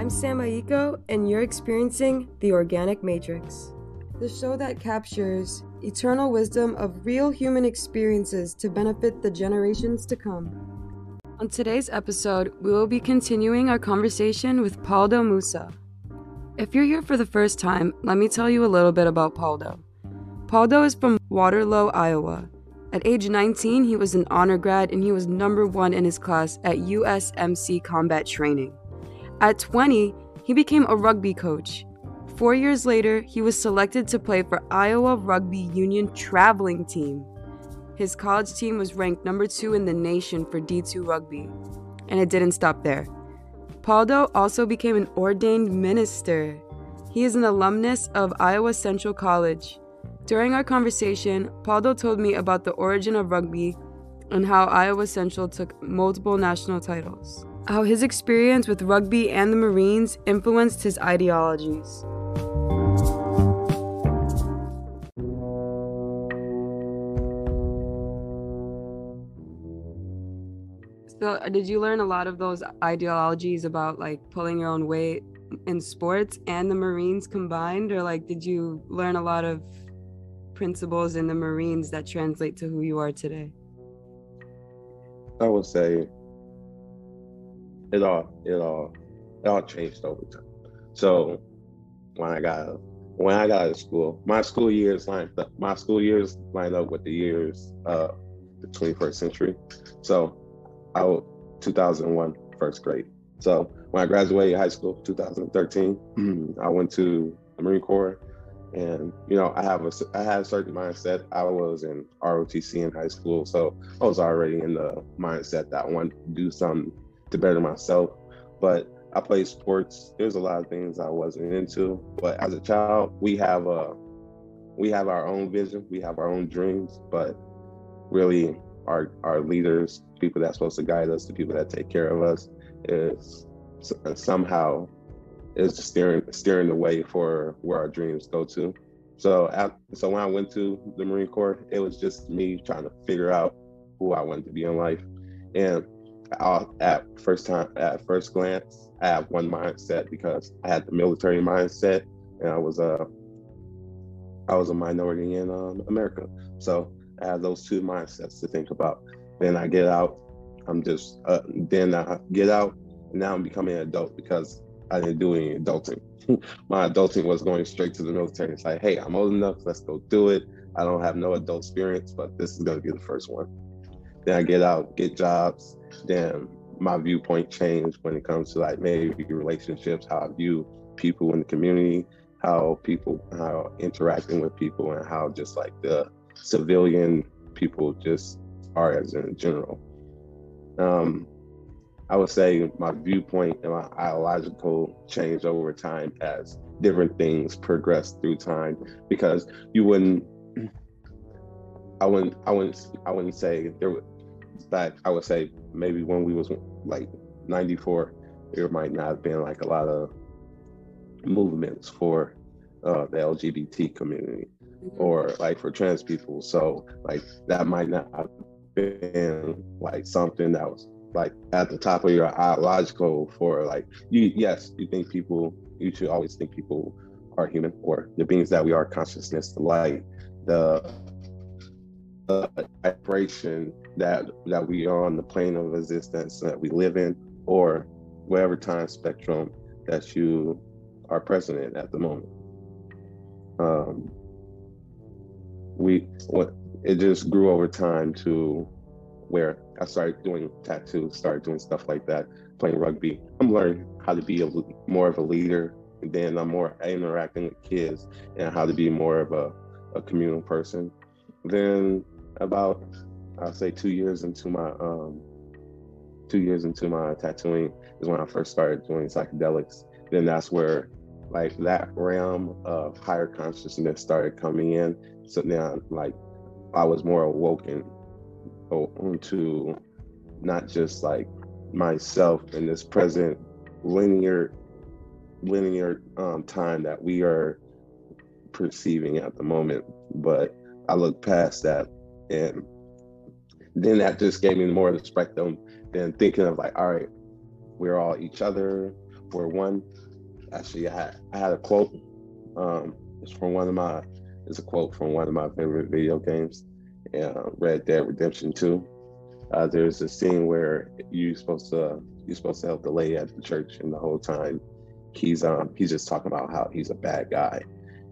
I'm Sam Aiko, and you're experiencing The Organic Matrix, the show that captures eternal wisdom of real human experiences to benefit the generations to come. On today's episode, we will be continuing our conversation with Pauldo Musa. If you're here for the first time, let me tell you a little bit about Pauldo. Pauldo is from Waterloo, Iowa. At age 19, he was an honor grad and he was number one in his class at USMC combat training. At 20, he became a rugby coach. Four years later, he was selected to play for Iowa Rugby Union traveling team. His college team was ranked number two in the nation for D2 rugby. And it didn't stop there. Pauldo also became an ordained minister. He is an alumnus of Iowa Central College. During our conversation, Pauldo told me about the origin of rugby and how Iowa Central took multiple national titles, how his experience with rugby and the Marines influenced his ideologies. So, uh, did you learn a lot of those ideologies about like pulling your own weight in sports and the Marines combined, or like did you learn a lot of principles in the Marines that translate to who you are today? I would say it all it all it all changed over time. So when I got when I got out of school, my school years lined up my school years lined up with the years of the 21st century. So I was 2001 first grade. So when I graduated high school, 2013, I went to the Marine Corps and you know, I have a I had a certain mindset. I was in ROTC in high school, so I was already in the mindset that I wanted to do something to better myself. But I played sports. There's a lot of things I wasn't into. But as a child, we have a we have our own vision, we have our own dreams, but really our our leaders, people that's supposed to guide us, the people that take care of us, is uh, somehow is steering steering the way for where our dreams go to. So so when I went to the Marine Corps, it was just me trying to figure out who I wanted to be in life. And at first time at first glance, I have one mindset because I had the military mindset, and I was a I was a minority in um, America. So I had those two mindsets to think about. Then I get out, I'm just uh, then I get out, now I'm becoming an adult because I didn't do any adulting. My adulting was going straight to the military. It's like, hey, I'm old enough, let's go do it. I don't have no adult experience, but this is gonna be the first one. Then I get out, get jobs. Then my viewpoint changed when it comes to like maybe relationships, how I view people in the community, how people, how interacting with people, and how just like the civilian people just are as in general. Um, I would say my viewpoint and my ideological change over time as different things progress through time because you wouldn't I wouldn't I wouldn't I wouldn't say there was back I would say maybe when we was like 94 there might not have been like a lot of movements for uh, the LGBT community mm-hmm. or like for trans people so like that might not have been like something that was like at the top of your ideological for like you yes you think people you should always think people are human or the beings that we are consciousness the light the vibration that that we are on the plane of existence that we live in or whatever time spectrum that you are present in at the moment um we what it just grew over time to where I started doing tattoos, started doing stuff like that, playing rugby. I'm learning how to be a, more of a leader. And then I'm more interacting with kids and how to be more of a, a communal person. Then about, I'll say two years into my, um, two years into my tattooing is when I first started doing psychedelics. Then that's where like that realm of higher consciousness started coming in. So now like I was more awoken onto not just like myself in this present linear linear um, time that we are perceiving at the moment but i look past that and then that just gave me more of the spectrum than thinking of like all right we're all each other we're one actually I had I had a quote. Um, it's from one of my it's a quote from one of my favorite video games, uh, Red Dead Redemption 2. Uh, there's a scene where you're supposed to you're supposed to help the lady at the church, and the whole time he's um he's just talking about how he's a bad guy,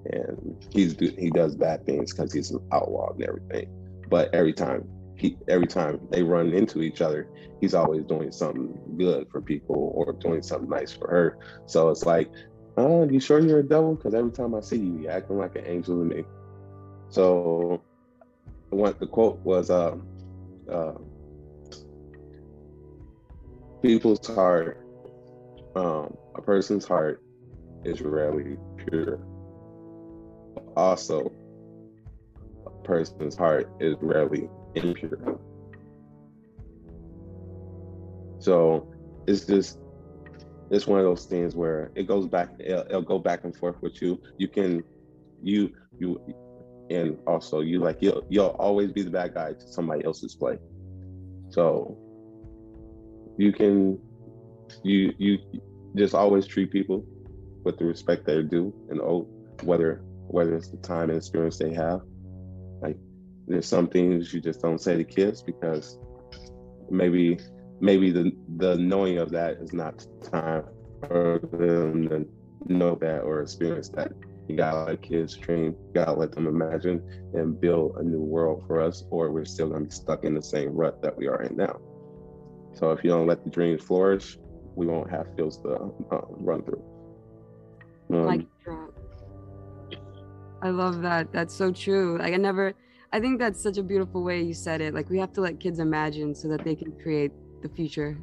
and he's he does bad things because he's an outlaw and everything. But every time he every time they run into each other, he's always doing something good for people or doing something nice for her. So it's like, oh, you sure you're a devil? Because every time I see you, you're acting like an angel to me. So what the quote was uh, uh, people's heart, um, a person's heart is rarely pure. Also, person's heart is rarely impure. So it's just it's one of those things where it goes back it'll, it'll, go back and forth with you you can you you and also you like you'll you'll always be the bad guy to somebody else's play so you can you you just always treat people with the respect they're due and owe whether whether it's the time and experience they have there's some things you just don't say to kids because maybe maybe the the knowing of that is not time for them to know that or experience that. You gotta let kids dream, you gotta let them imagine and build a new world for us, or we're still gonna be stuck in the same rut that we are in now. So if you don't let the dreams flourish, we won't have fields to uh, run through. Um, like I love that. That's so true. Like I never I think that's such a beautiful way you said it. Like we have to let kids imagine so that they can create the future.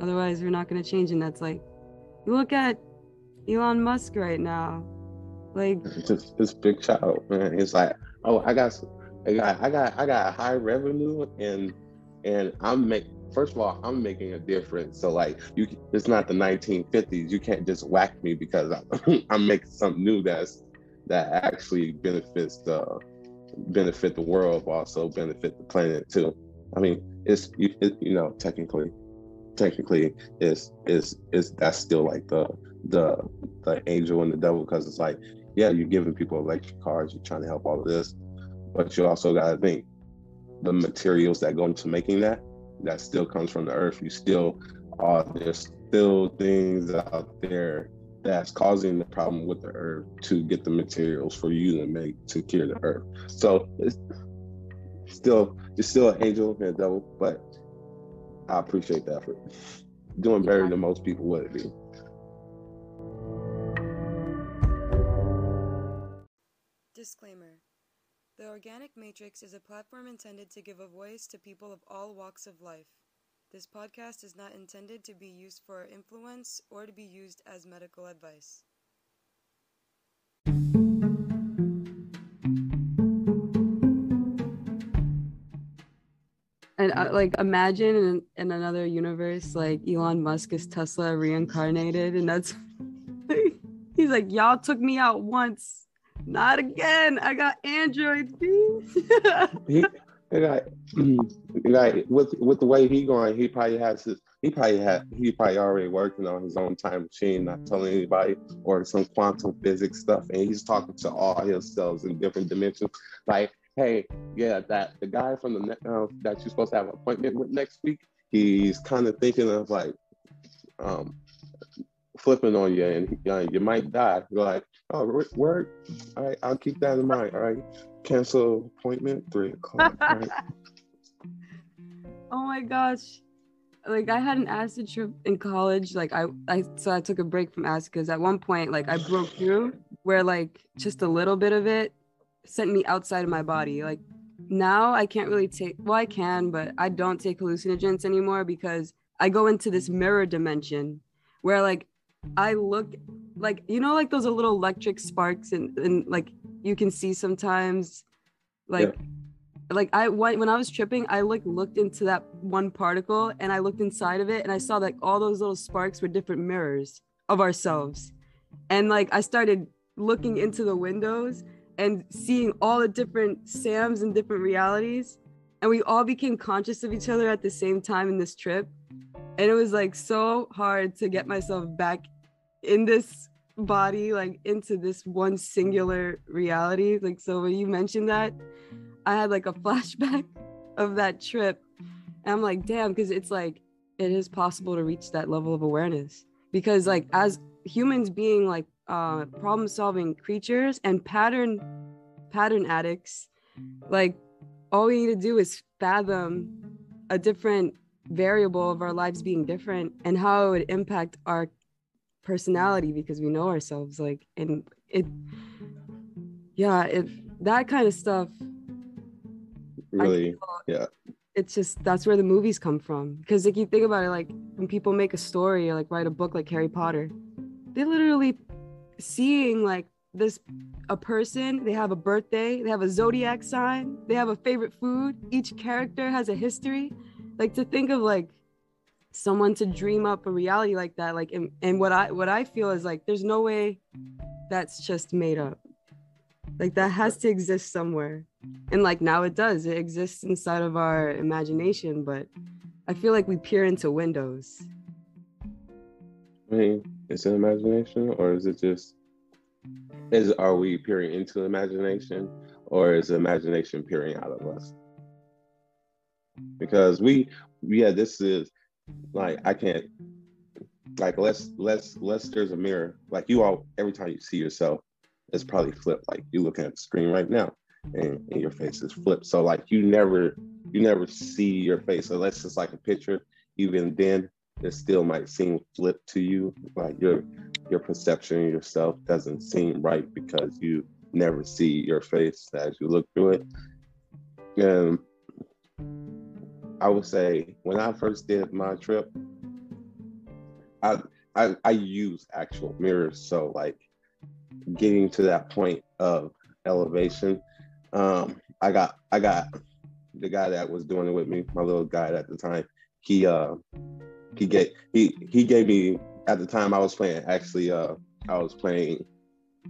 Otherwise, we're not going to change. And that's like, you look at Elon Musk right now. Like this, this big child, man. He's like, oh, I got, I got, I got, I got high revenue, and and I'm make. First of all, I'm making a difference. So like, you, it's not the 1950s. You can't just whack me because I'm, I'm making something new that's that actually benefits the benefit the world, but also benefit the planet too. I mean, it's you, it, you know technically, technically is is is that's still like the the the angel and the devil because it's like yeah you're giving people electric cars you're trying to help all of this, but you also got to think the materials that go into making that that still comes from the earth. You still uh, there's still things out there that's causing the problem with the earth to get the materials for you to make to cure the earth. So it's still it's still an angel and a devil, but I appreciate the effort. Doing better than most people would be. Disclaimer The Organic Matrix is a platform intended to give a voice to people of all walks of life. This podcast is not intended to be used for influence or to be used as medical advice. And uh, like, imagine in, in another universe, like Elon Musk is Tesla reincarnated, and that's he's like, y'all took me out once, not again. I got Android, he, like, like with with the way he going, he probably has his he probably had he probably already working on his own time machine, not telling anybody, or some quantum physics stuff, and he's talking to all his selves in different dimensions. Like, hey, yeah, that the guy from the uh, that you're supposed to have an appointment with next week, he's kind of thinking of like um flipping on you, and uh, you might die. You're like, oh, word, all right, I'll keep that in mind. All right, cancel appointment three o'clock. Right? oh my gosh. Like I had an acid trip in college. Like I, I so I took a break from acid because at one point, like I broke through where like just a little bit of it sent me outside of my body. Like now I can't really take well, I can, but I don't take hallucinogens anymore because I go into this mirror dimension where like I look like you know like those little electric sparks and and like you can see sometimes like yeah. like i when i was tripping i like looked into that one particle and i looked inside of it and i saw like all those little sparks were different mirrors of ourselves. And like i started looking into the windows and seeing all the different sams and different realities. And we all became conscious of each other at the same time in this trip and it was like so hard to get myself back in this body like into this one singular reality. Like so when you mentioned that i had like a flashback of that trip. And i'm like damn because it's like it is possible to reach that level of awareness. Because like as humans being like uh problem solving creatures and pattern pattern addicts like all we need to do is fathom a different variable of our lives being different and how it would impact our personality because we know ourselves like and it yeah it that kind of stuff really? yeah. it's just that's where the movies come from. Because like you think about it like when people make a story or like write a book like harry potter they literally seeing like this a person they have a birthday they have a zodiac sign they have a favorite food each character has a history like to think of like someone to dream up a reality like that like and, and what i what i feel is like there's no way that's just made up. Like that has to exist somewhere. And like now it does. It exists inside of our imagination but i feel like we peer into windows. I mean it's an imagination or is it just is are we peering into imagination or is imagination peering out of us because we yeah this is like I can't like let's let's let's there's a mirror. Like you all every time you see yourself, it's probably flipped. Like you looking at the screen right now and, and your face is flipped. So like you never you never see your face unless it's like a picture. Even then, it still might seem flipped to you. Like your your perception of yourself doesn't seem right because you never see your face as you look through it. And I would say when I first did my trip, I I, I use actual mirrors. So like getting to that point of elevation, um, I got I got the guy that was doing it with me, my little guide at the time. He uh he gave he he gave me at the time I was playing actually uh I was playing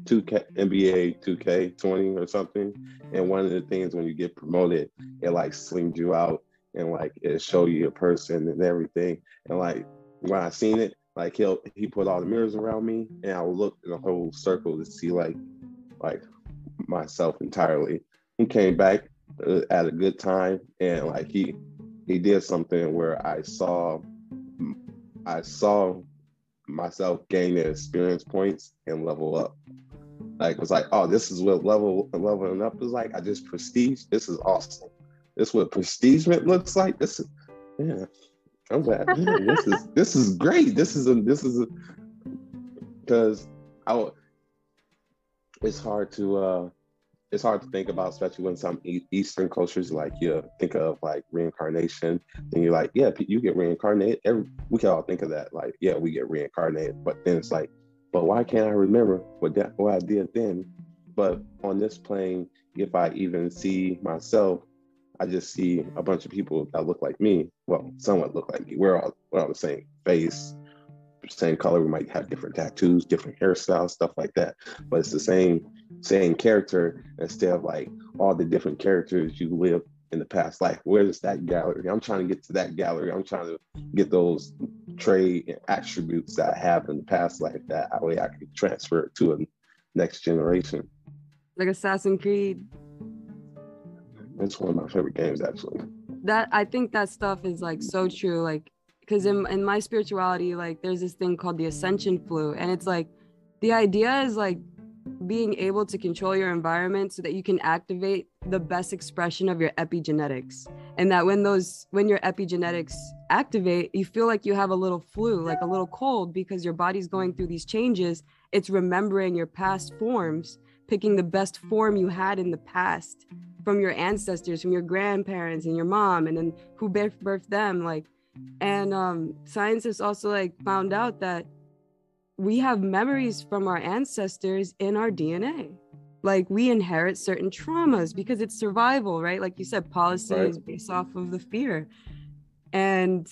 2K NBA 2K20 or something. And one of the things when you get promoted, it like slings you out and like it show you a person and everything. And like when I seen it, like he'll he put all the mirrors around me, and I would look in a whole circle to see like like myself entirely. He came back uh, at a good time, and like he he did something where I saw I saw myself gain the experience points and level up. Like it was like, oh, this is what level leveling up is like. I just prestige. This is awesome. This what prestigement looks like. This is yeah. I'm glad. Man, this is this is great. This is a this is a because I it's hard to uh it's hard to think about, especially when some Eastern cultures like you think of like reincarnation, and you're like, yeah, you get reincarnated. Every we can all think of that, like, yeah, we get reincarnated. But then it's like, but why can't I remember what that what I did then? But on this plane, if I even see myself I just see a bunch of people that look like me. Well, somewhat look like me. We're all we're all the same face, same color. We might have different tattoos, different hairstyles, stuff like that. But it's the same same character instead of like all the different characters you live in the past life. Where's that gallery? I'm trying to get to that gallery. I'm trying to get those trade attributes that I have in the past life that way I can transfer it to a next generation. Like Assassin's Creed it's one of my favorite games, actually. That I think that stuff is like so true. Like, because in in my spirituality, like there's this thing called the ascension flu, and it's like the idea is like being able to control your environment so that you can activate the best expression of your epigenetics and that when those when your epigenetics activate you feel like you have a little flu like a little cold because your body's going through these changes it's remembering your past forms picking the best form you had in the past from your ancestors, from your grandparents and your mom, and then who birthed them. Like, and um, scientists also like found out that we have memories from our ancestors in our DNA. Like we inherit certain traumas because it's survival, right? Like you said, policy right. is based off of the fear, and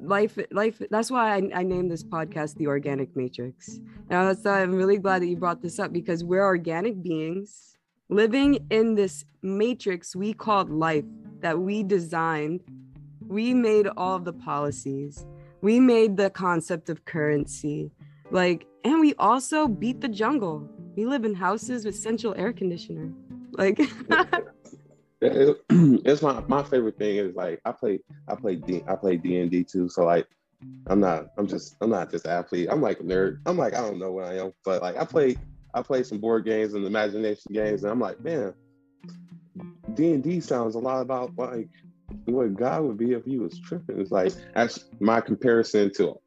life life that's why I, I named this podcast the organic matrix now that's why i'm really glad that you brought this up because we're organic beings living in this matrix we called life that we designed we made all of the policies we made the concept of currency Like, and we also beat the jungle. We live in houses with central air conditioner. Like, it's my my favorite thing is like I play I play D I play D and D too. So like I'm not I'm just I'm not just athlete. I'm like a nerd. I'm like I don't know what I am, but like I play I play some board games and imagination games, and I'm like man, D and D sounds a lot about like what God would be if he was tripping. It's like that's my comparison to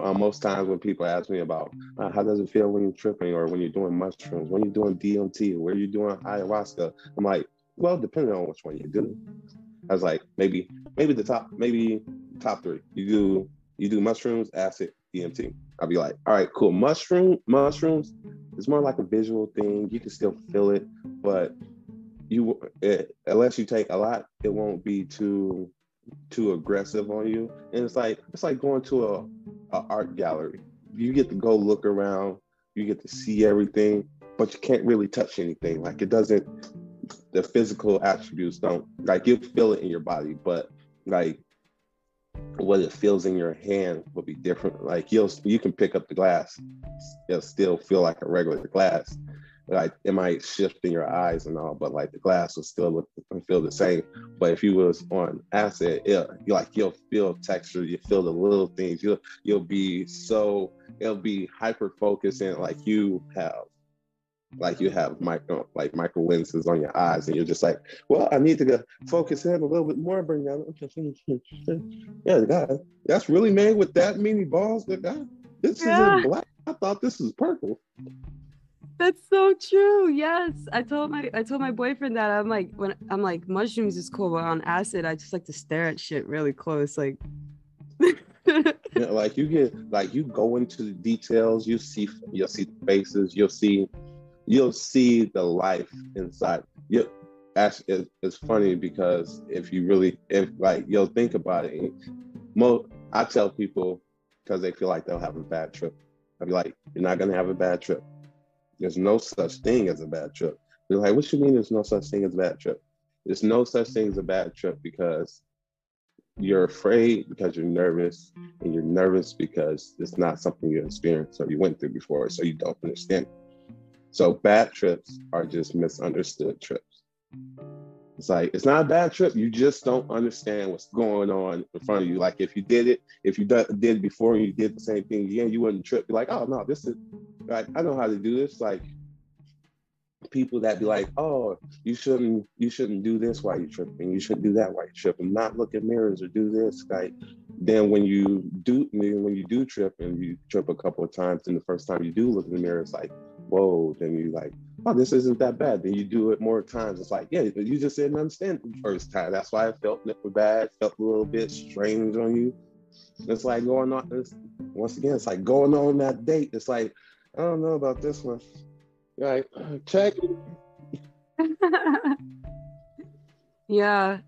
uh, most times when people ask me about uh, how does it feel when you're tripping or when you're doing mushrooms, when you're doing DMT, where you're doing ayahuasca. I'm like, well, depending on which one you do. I was like, maybe, maybe the top, maybe top three. You do, you do mushrooms, acid, DMT. I'll be like, all right, cool. Mushroom, mushrooms. It's more like a visual thing. You can still feel it, but you, it, unless you take a lot, it won't be too, too aggressive on you. And it's like, it's like going to a, a art gallery. You get to go look around. You get to see everything, but you can't really touch anything. Like it doesn't the physical attributes don't like you feel it in your body, but like what it feels in your hand will be different. Like you'll you can pick up the glass, it'll still feel like a regular glass. Like it might shift in your eyes and all, but like the glass will still look and feel the same. But if you was on acid, it like you'll feel texture, you feel the little things. You'll you'll be so it'll be hyper focused and like you have like you have micro like micro lenses on your eyes and you're just like well i need to go focus in a little bit more bring down yeah god that's really made with that many balls that god this yeah. is black. I thought this was purple. That's so true. Yes. I told my i told my boyfriend that. I'm like when i'm like mushrooms is cool but on acid i just like to stare at shit really close like yeah, like you get like you go into the details you see you'll see faces you'll see you'll see the life mm. inside. You actually, it's funny because if you really, if like you'll think about it, most I tell people because they feel like they'll have a bad trip. I'll be like, you're not gonna have a bad trip. There's no such thing as a bad trip. They're like, what you mean there's no such thing as a bad trip? There's no such thing as a bad trip because you're afraid because you're nervous and you're nervous because it's not something you experienced or you went through before, so you don't understand. So bad trips are just misunderstood trips. It's like it's not a bad trip. You just don't understand what's going on in front of you. Like if you did it, if you did it before and you did the same thing again, you wouldn't trip. You're like, oh no, this is like I know how to do this. Like people that be like, oh, you shouldn't you shouldn't do this while you're tripping. You shouldn't do that while you're tripping. Not look at mirrors or do this. Like then when you do when you do trip and you trip a couple of times, and the first time you do look in the mirror, it's like whoa, then you like, oh, this isn't that bad. Then you do it more times. It's like, yeah, you just didn't understand the first time. That's why I felt bad, felt a little bit strange on you. It's like going on, it's, once again, it's like going on that date. It's like, I don't know about this one. You're like, check. yeah.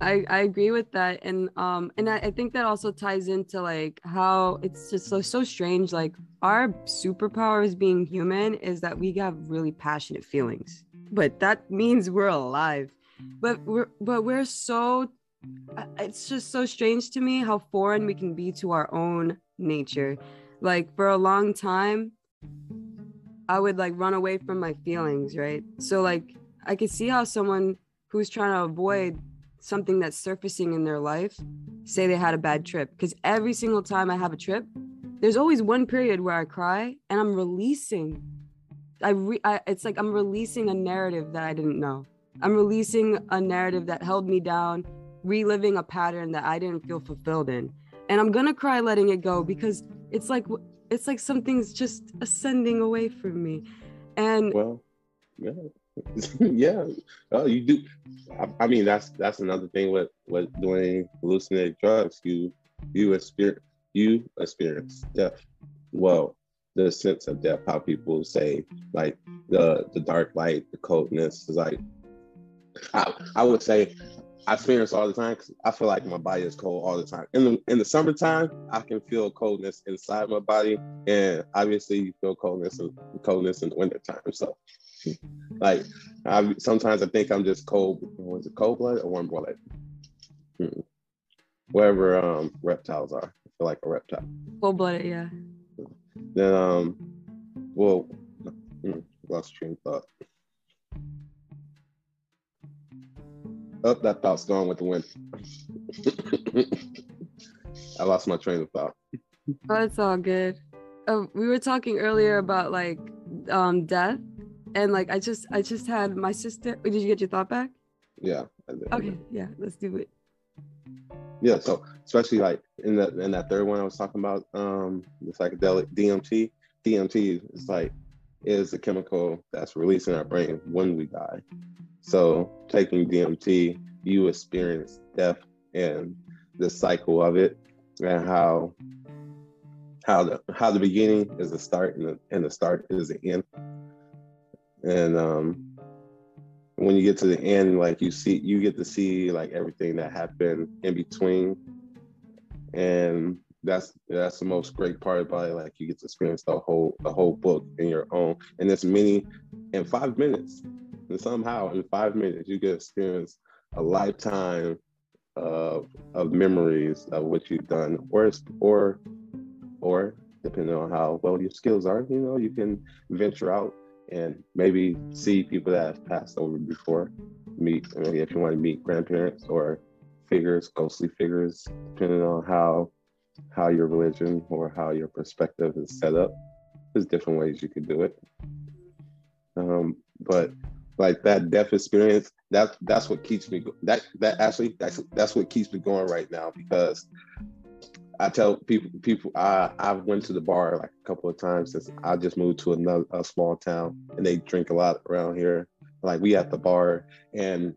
I, I agree with that and um and I, I think that also ties into like how it's just so so strange like our superpower as being human is that we have really passionate feelings but that means we're alive. But we're but we're so it's just so strange to me how foreign we can be to our own nature. Like for a long time i would like run away from my feelings right? So like i could see how someone who's trying to avoid something that's surfacing in their life say they had a bad trip. Because every single time i have a trip there's always one period where i cry and i'm releasing. I, re- I it's like i'm releasing a narrative that i didn't know. I'm releasing a narrative that held me down reliving a pattern that i didn't feel fulfilled in. And i'm gonna cry letting it go because it's like it's like something's just ascending away from me. And well yeah yeah, oh, you do. I, I, mean, that's that's another thing with with doing hallucinating drugs. You you experience you experience death. Well, the sense of death. How people say like the the dark light, the coldness is like. I, I would say I experience all the time I feel like my body is cold all the time. In the in the summertime, I can feel coldness inside my body, and obviously you feel coldness and coldness in the wintertime. So like I sometimes I think I'm just cold. Was it cold blood or warm blood? Hmm. Wherever um reptiles are, I feel like a reptile. Cold blooded, yeah. Then um, well, hmm, lost train of thought. Up, oh, that thought's gone with the wind. I lost my train of thought. Oh, it's all good. Uh, we were talking earlier about like um death, and like I just I just had my sister. Did you get your thought back? Yeah. Okay. Yeah. Let's do it. Yeah. So especially like in that in that third one I was talking about, um, the psychedelic DMT. DMT is like is a chemical that's released in our brain when we die. So taking DMT, you experience death and the cycle of it and how how the how the beginning is the start and the, and the start is the end. And um, when you get to the end, like you see, you get to see like everything that happened in between, and that's that's the most great part about it. Like you get to experience the whole the whole book in your own, and it's many in five minutes, and somehow in five minutes you get experience a lifetime of of memories of what you've done, or or or depending on how well your skills are, you know, you can venture out and maybe see people that have passed over before. Meet if you want to meet grandparents or figures, ghostly figures, depending on how how your religion or how your perspective is set up. There's different ways you could do it. Um, but like that death experience, that that's what keeps me that that actually that's that's what keeps me going right now because I tell people, people, I I've went to the bar like a couple of times since I just moved to another a small town, and they drink a lot around here. Like we at the bar, and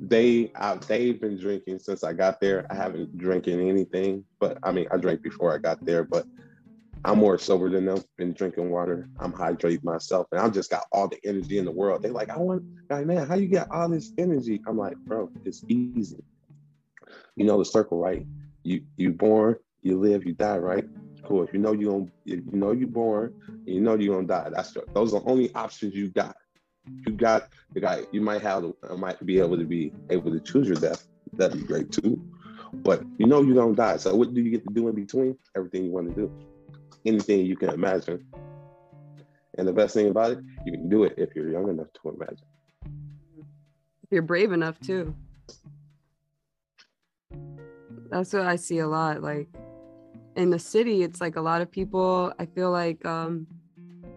they I, they've been drinking since I got there. I haven't drinking anything, but I mean I drank before I got there, but I'm more sober than them. Been drinking water. I'm hydrating myself, and I've just got all the energy in the world. They like, I want, like, man, how you get all this energy? I'm like, bro, it's easy. You know the circle, right? You you born, you live, you die, right? Cool. If you know you going you know you're born, you know you're gonna die. That's those are the only options you got. You got the guy. You might have, might be able to be able to choose your death. That'd be great too. But you know you're gonna die. So what do you get to do in between? Everything you want to do, anything you can imagine. And the best thing about it, you can do it if you're young enough to imagine. If you're brave enough too. That's what I see a lot. Like in the city it's like a lot of people i feel like um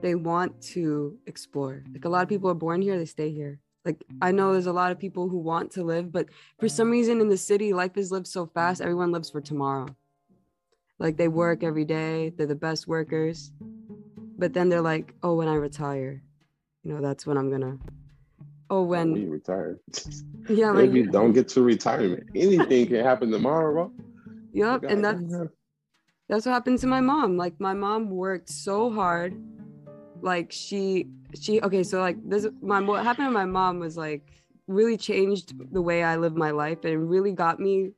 they want to explore. Like a lot of people are born here they stay here. Like i know there's a lot of people who want to live but for some reason in the city life is lived so fast everyone lives for tomorrow. Like they work every day they're the best workers but then they're like oh when i retire you know that's when i'm gonna oh when you retire yeah like, maybe don't get to retirement. Anything can happen tomorrow bro. Yep and that's that's what happened to my mom. Like my mom worked so hard. Like she she okay so like this my what happened to my mom was like really changed the way i live my life and really got me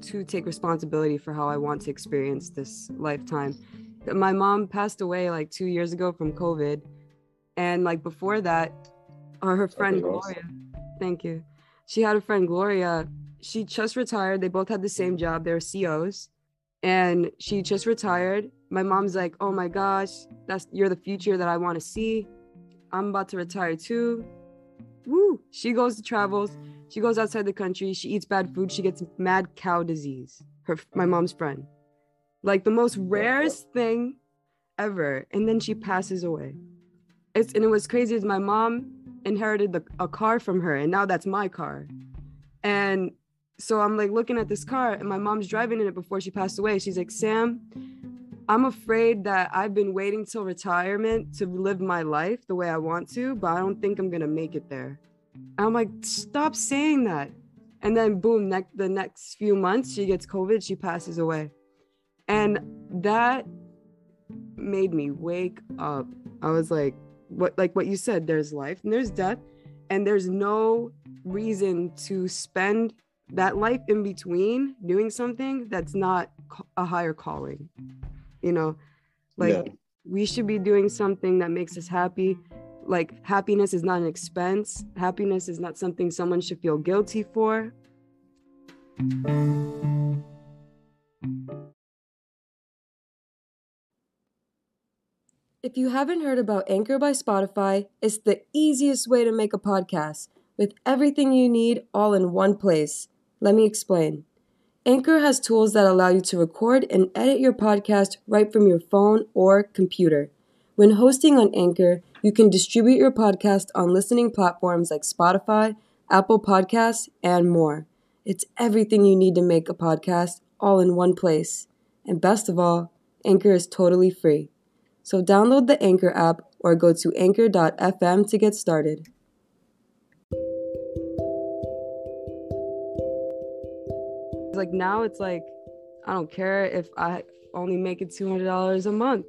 to take responsibility for how i want to experience this lifetime. My mom passed away like two years ago from covid. And like before that her friend gloria thank you. She had a friend gloria. She just retired. They both had the same job. They were cos and she just retired. My mom's like, "Oh my gosh, that's you're the future that I want to see. I'm about to retire too." Woo! She goes to travels. She goes outside the country. She eats bad food. She gets mad cow disease. Her my mom's friend, like the most rarest thing ever, and then she passes away. It's and it was crazy. Is my mom inherited the, a car from her, and now that's my car, and so I'm like looking at this car and my mom's driving in it before she passed away. She's like, Sam, I'm afraid that I've been waiting till retirement to live my life the way I want to, but I don't think I'm gonna make it there. And I'm like, stop saying that. And then boom, ne- the next few months she gets COVID, she passes away. And that made me wake up. I was like, what like what you said, there's life and there's death, and there's no reason to spend that life in between doing something that's not a higher calling you know like yeah. we should be doing something that makes us happy like happiness is not an expense happiness is not something someone should feel guilty for If you haven't heard about Anchor by Spotify, it's the easiest way to make a podcast with everything you need all in one place. Let me explain. Anchor has tools that allow you to record and edit your podcast right from your phone or computer. When hosting on Anchor, you can distribute your podcast on listening platforms like Spotify, Apple Podcasts, and more. It's everything you need to make a podcast all in one place. And best of all, Anchor is totally free. So download the Anchor app or go to anchor.fm to get started. Like now it's like I don't care if I only make it $200 a month,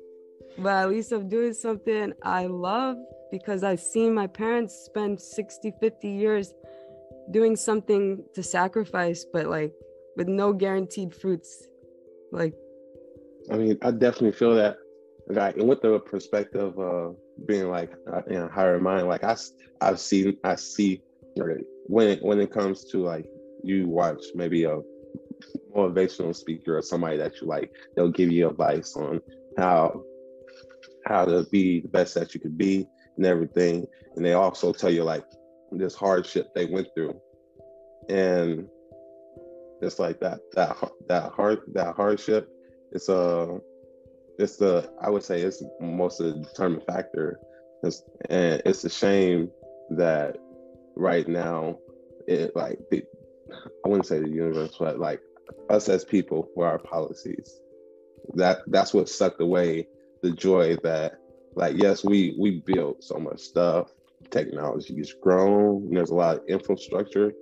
but at least I'm doing something I love because I've seen my parents spend 60, 50 years doing something to sacrifice, but like with no guaranteed fruits. Like, I mean, I definitely feel that. Like, and with the perspective of being like uh, in a higher mind, like I, I've seen, I see when it, when it comes to like you watch maybe a motivational speaker or somebody that you like, they'll give you advice on how how to be the best that you could be and everything. And they also tell you like this hardship they went through, and it's like that that that hard that hardship. It's a it's the I would say it's most of the determined factor. It's, and it's a shame that right now it like the, I wouldn't say the universe, but like us as people for our policies. That that's what sucked away the joy that like yes we we built so much stuff. Technology grown there's a lot of infrastructure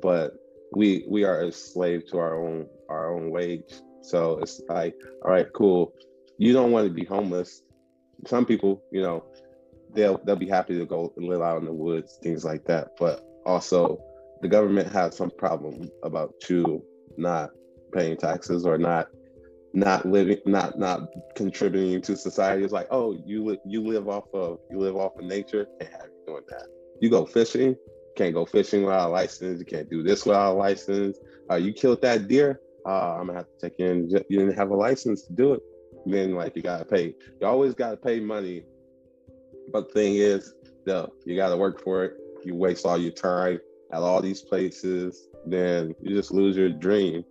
but we we are a slave to our own our own wage. So it's like all right cool. You don't want to be homeless. Some people you know they'll they'll be happy to go live out in the woods things like that. But also the government has some problem about you not paying taxes or not not living not not contributing to society. It's like oh you you live off of you live off of nature? Can't have you doing that. You go fishing? Can't go fishing without a license. You can't do this without a license. Uh, you killed that deer? Uh, i'm gonna have to take you in you didn't have a license to do it. Then like you gotta pay you always gotta pay money. But the thing is though you gotta work for it. You waste all your time at all these places. Then you just lose your dream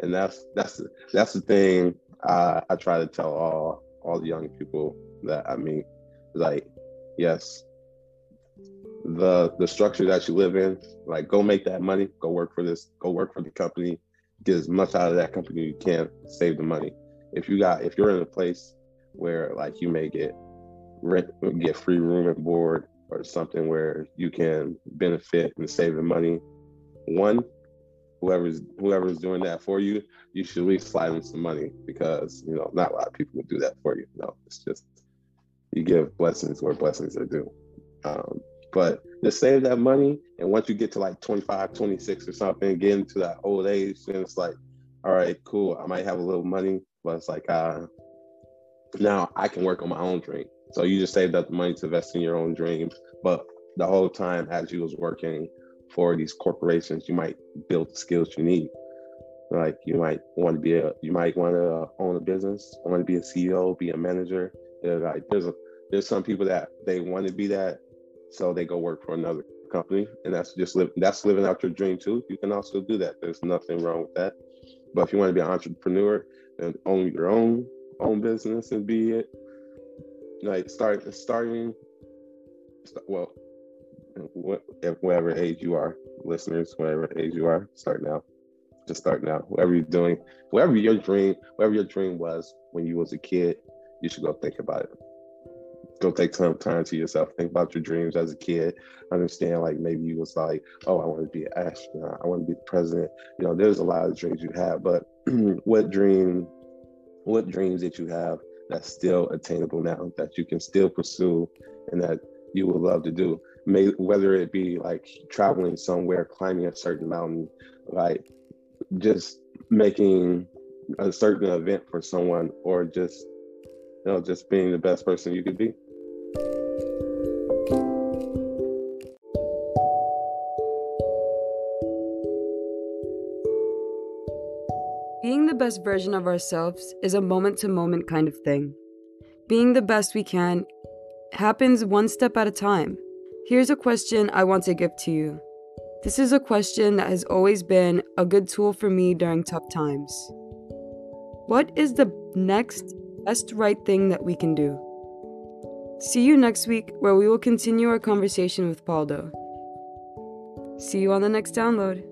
and that's that's that's the thing I, I try to tell all all the young people that I meet, like, yes, the the structure that you live in, like, go make that money, go work for this, go work for the company, get as much out of that company you can, save the money. If you got if you're in a place where like you may get rent, get free room and board or something where you can benefit and save the money, one, whoever's whoever's doing that for you, you should at least slide them some money because you know not a lot of people will do that for you. No, it's just you give blessings where blessings are due. Um, but just save that money, and once you get to like 25, 26 or something, get into that old age, and it's like, all right, cool, I might have a little money, but it's like, uh, now I can work on my own dream. So you just saved up the money to invest in your own dream, but the whole time as you was working for these corporations, you might build the skills you need. Like you might want to be a, you might want to own a business, want to be a CEO, be a manager. They're like there's a there's some people that they want to be that, so they go work for another company, and that's just live that's living out your dream too. You can also do that. There's nothing wrong with that. But if you want to be an entrepreneur and own your own own business and be it, like start starting, well, whatever age you are, listeners, whatever age you are, start now. Just start now. Whatever you're doing, whatever your dream, whatever your dream was when you was a kid, you should go think about it. Go take some time to yourself. Think about your dreams as a kid. Understand, like maybe you was like, oh, I want to be an astronaut. I want to be president. You know, there's a lot of dreams you have, but what dream, what dreams that you have that's still attainable now that you can still pursue and that you would love to do may, whether it be like traveling somewhere, climbing a certain mountain, like just making a certain event for someone, or just you know just being the best person you could be. Being the best version of ourselves is a moment to moment kind of thing. being the best we can happens one step at a time. Here's a question I want to give to you. This is a question that has always been a good tool for me during tough times. What is the next best right thing that we can do? See you next week, where we will continue our conversation with Pauldo. See you on the next download.